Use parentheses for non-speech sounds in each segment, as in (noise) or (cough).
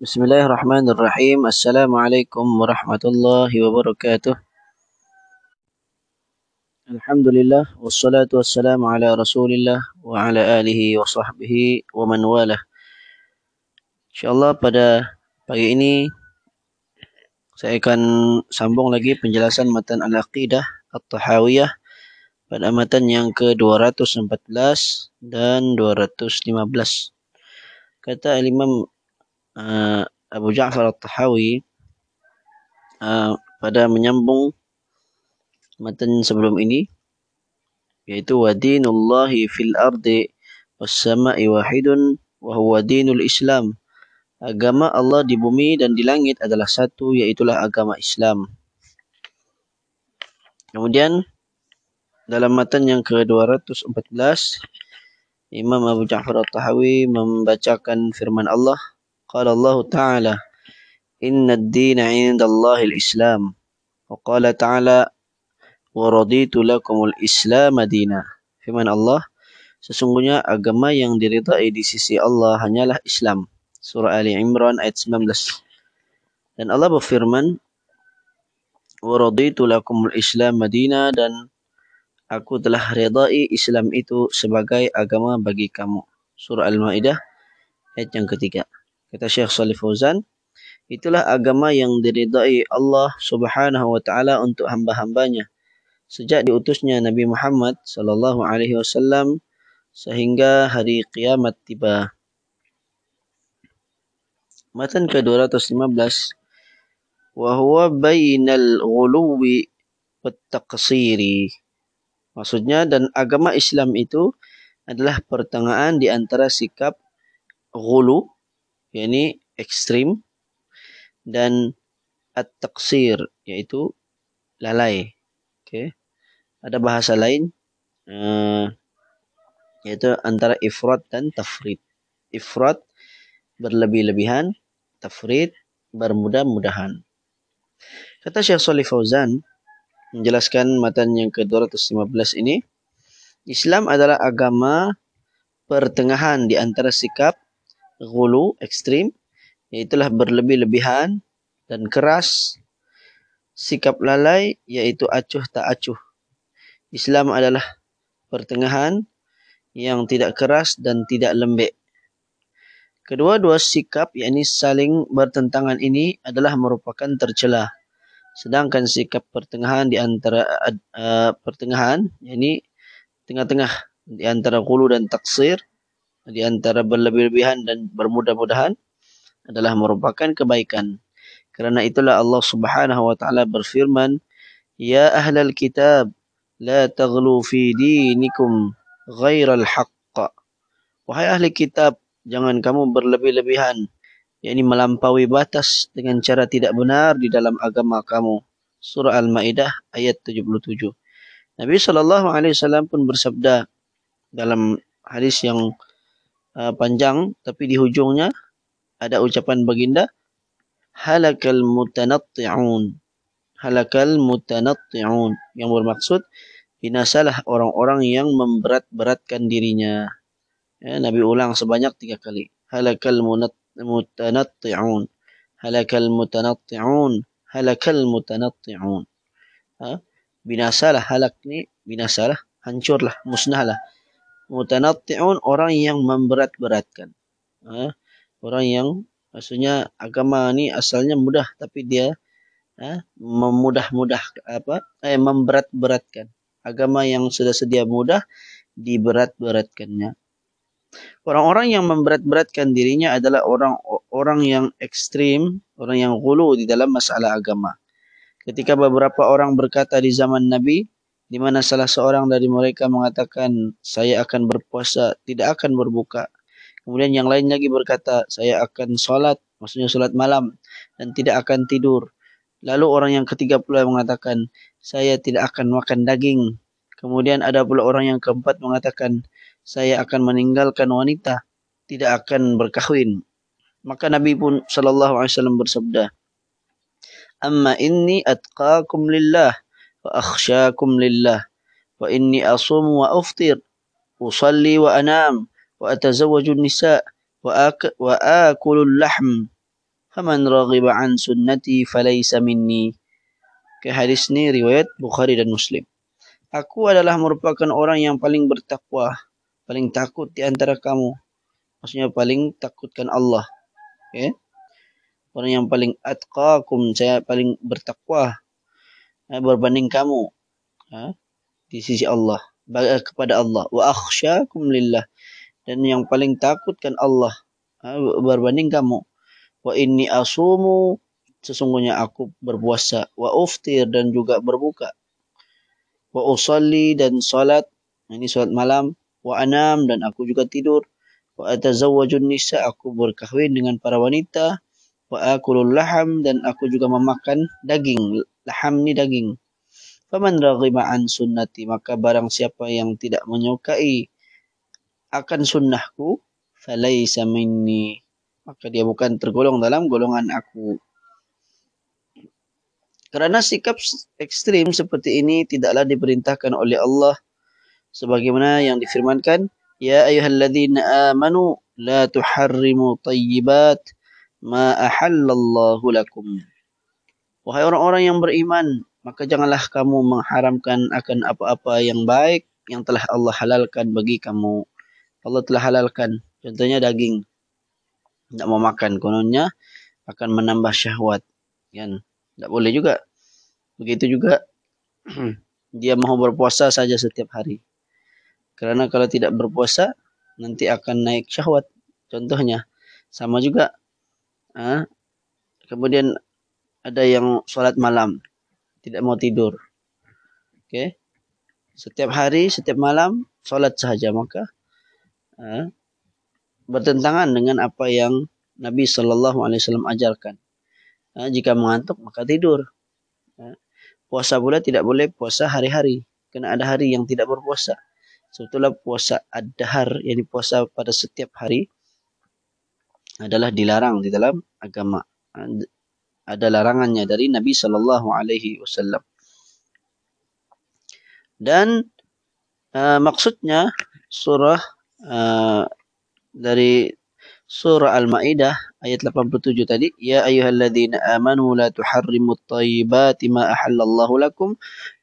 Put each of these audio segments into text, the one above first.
Bismillahirrahmanirrahim. Assalamualaikum warahmatullahi wabarakatuh. Alhamdulillah wassalatu wassalamu ala Rasulillah wa ala alihi wa sahbihi wa man walah. Insyaallah pada pagi ini saya akan sambung lagi penjelasan matan Al-Aqidah At-Tahawiyah pada matan yang ke-214 dan 215. Kata Imam uh, Abu Ja'far At-Tahawi uh, pada menyambung matan sebelum ini yaitu wadinullahi fil ardi was sama'i wahidun wa huwa dinul islam. Agama Allah di bumi dan di langit adalah satu yaitulah agama Islam. Kemudian dalam matan yang ke-214 Imam Abu Ja'far At-Tahawi membacakan firman Allah Ta'ala Inna ad-dina 'inda Allah al-Islam. Wa qala Ta'ala wa raditu lakumul Islam madina. Firman Allah, sesungguhnya agama yang diridai di sisi Allah hanyalah Islam. Surah Ali Imran ayat 19. Dan Allah berfirman, wa raditu lakumul Islam madina dan aku telah redai Islam itu sebagai agama bagi kamu. Surah Al-Maidah ayat yang ketiga. Kata Syekh Salih Fauzan, itulah agama yang diridai Allah Subhanahu wa taala untuk hamba-hambanya sejak diutusnya Nabi Muhammad sallallahu alaihi wasallam sehingga hari kiamat tiba. Matan ke-215 wa huwa bainal ghuluwi wat taqsiri. Maksudnya dan agama Islam itu adalah pertengahan di antara sikap ghulu yakni ekstrim dan at-taqsir iaitu lalai. Okey. Ada bahasa lain uh, iaitu antara ifrat dan tafrid. Ifrat berlebih-lebihan, tafrid bermudah-mudahan. Kata Syekh Salih Fauzan menjelaskan matan yang ke-215 ini, Islam adalah agama pertengahan di antara sikap gulu ekstrim. Iaitulah berlebih-lebihan dan keras. Sikap lalai iaitu acuh tak acuh. Islam adalah pertengahan yang tidak keras dan tidak lembek. Kedua-dua sikap yakni saling bertentangan ini adalah merupakan tercela. Sedangkan sikap pertengahan di antara uh, pertengahan yakni tengah-tengah di antara gulu dan taksir di antara berlebih-lebihan dan bermudah-mudahan adalah merupakan kebaikan. Kerana itulah Allah Subhanahu wa taala berfirman, "Ya ahlal kitab, la taghlu fi dinikum ghairal haqq." Wahai ahli kitab, jangan kamu berlebih-lebihan, yakni melampaui batas dengan cara tidak benar di dalam agama kamu. Surah Al-Maidah ayat 77. Nabi sallallahu alaihi wasallam pun bersabda dalam hadis yang uh, panjang tapi di hujungnya ada ucapan baginda halakal mutanatti'un. Halakal mutanatti'un. Yang bermaksud binasalah orang-orang yang memberat-beratkan dirinya. Ya, Nabi ulang sebanyak tiga kali. Halakal mutanatti'un. Halakal mutanatti'un. Halakal mutanatti'un. Ha? binasalah halak ni binasalah hancurlah musnahlah mutanatti'un orang yang memberat-beratkan. Ha? Orang yang maksudnya agama ni asalnya mudah tapi dia ha? memudah-mudah apa? Eh memberat-beratkan. Agama yang sudah sedia mudah diberat-beratkannya. Orang-orang yang memberat-beratkan dirinya adalah orang orang yang ekstrim, orang yang gulu di dalam masalah agama. Ketika beberapa orang berkata di zaman Nabi, di mana salah seorang dari mereka mengatakan saya akan berpuasa tidak akan berbuka. Kemudian yang lain lagi berkata saya akan solat maksudnya solat malam dan tidak akan tidur. Lalu orang yang ketiga pula mengatakan saya tidak akan makan daging. Kemudian ada pula orang yang keempat mengatakan saya akan meninggalkan wanita tidak akan berkahwin. Maka nabi pun sallallahu alaihi wasallam bersabda amma inni atqakum lillah وأخشاكم لله وإني أصوم وأفطر أصلي وأنام وأتزوج النساء وآك وآكل اللحم faman raghiba an sunnati falaysa minni ke hadis ni riwayat Bukhari dan Muslim aku adalah merupakan orang yang paling bertakwa paling takut di antara kamu maksudnya paling takutkan Allah okay? orang yang paling atqakum saya paling bertakwa eh, berbanding kamu eh, di sisi Allah kepada Allah. Wa akhsyakum lillah. Dan yang paling takutkan Allah eh, berbanding kamu. Wa inni asumu sesungguhnya aku berpuasa. Wa uftir dan juga berbuka. Wa usalli dan salat ini salat malam. Wa anam dan aku juga tidur. Wa atazawwajun nisa aku berkahwin dengan para wanita wa akulul laham dan aku juga memakan daging. Laham ni daging. Faman raghiba an sunnati maka barang siapa yang tidak menyukai akan sunnahku falaysa minni. Maka dia bukan tergolong dalam golongan aku. Kerana sikap ekstrim seperti ini tidaklah diperintahkan oleh Allah. Sebagaimana yang difirmankan ya ayyuhalladzina amanu la tuharrimu tayyibat ma ahallallahu lakum. Wahai orang-orang yang beriman maka janganlah kamu mengharamkan akan apa-apa yang baik yang telah Allah halalkan bagi kamu. Allah telah halalkan. Contohnya daging. Tak mau makan kononnya akan menambah syahwat. Kan? Tak boleh juga. Begitu juga (clears throat) dia mau berpuasa saja setiap hari. Kerana kalau tidak berpuasa nanti akan naik syahwat. Contohnya sama juga ha? kemudian ada yang solat malam tidak mau tidur okay? setiap hari setiap malam solat saja maka ha? bertentangan dengan apa yang Nabi sallallahu alaihi wasallam ajarkan. Ha, jika mengantuk maka tidur. Ha, puasa pula tidak boleh puasa hari-hari. Kena ada hari yang tidak berpuasa. Sebetulnya puasa ad-dahar yang puasa pada setiap hari adalah dilarang di dalam agama. Ada larangannya dari Nabi sallallahu alaihi wasallam. Dan uh, maksudnya surah uh, dari surah Al-Maidah ayat 87 tadi ya ayyuhalladzina amanu la tuharrimut thayyibati ma ahallallahu lakum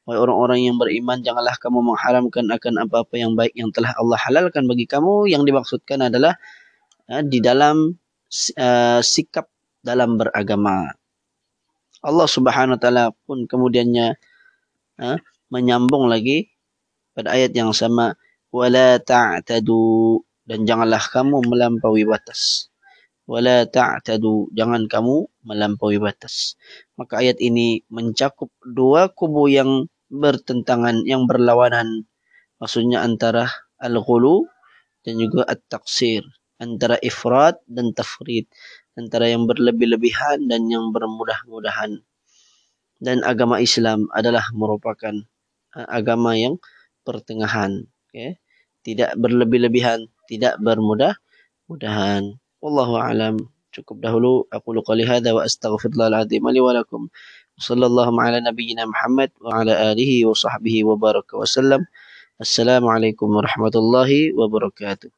wahai orang-orang yang beriman janganlah kamu mengharamkan akan apa-apa yang baik yang telah Allah halalkan bagi kamu yang dimaksudkan adalah uh, di dalam uh, sikap dalam beragama Allah Subhanahu wa taala pun kemudiannya uh, menyambung lagi pada ayat yang sama wala ta'tadu dan janganlah kamu melampaui batas. Wala ta'tadu, jangan kamu melampaui batas. Maka ayat ini mencakup dua kubu yang bertentangan, yang berlawanan. Maksudnya antara al-ghulu dan juga at-taqsir. Antara ifrat dan tafrid. Antara yang berlebih-lebihan dan yang bermudah-mudahan. Dan agama Islam adalah merupakan uh, agama yang pertengahan. Okay? Tidak berlebih-lebihan, tidak bermudah mudahan wallahu alam cukup dahulu aku luka lihada wa astaghfirullahal azim li wa lakum sallallahu ala nabiyyina muhammad wa ala alihi wa sahbihi wa baraka wa sallam assalamualaikum warahmatullahi wabarakatuh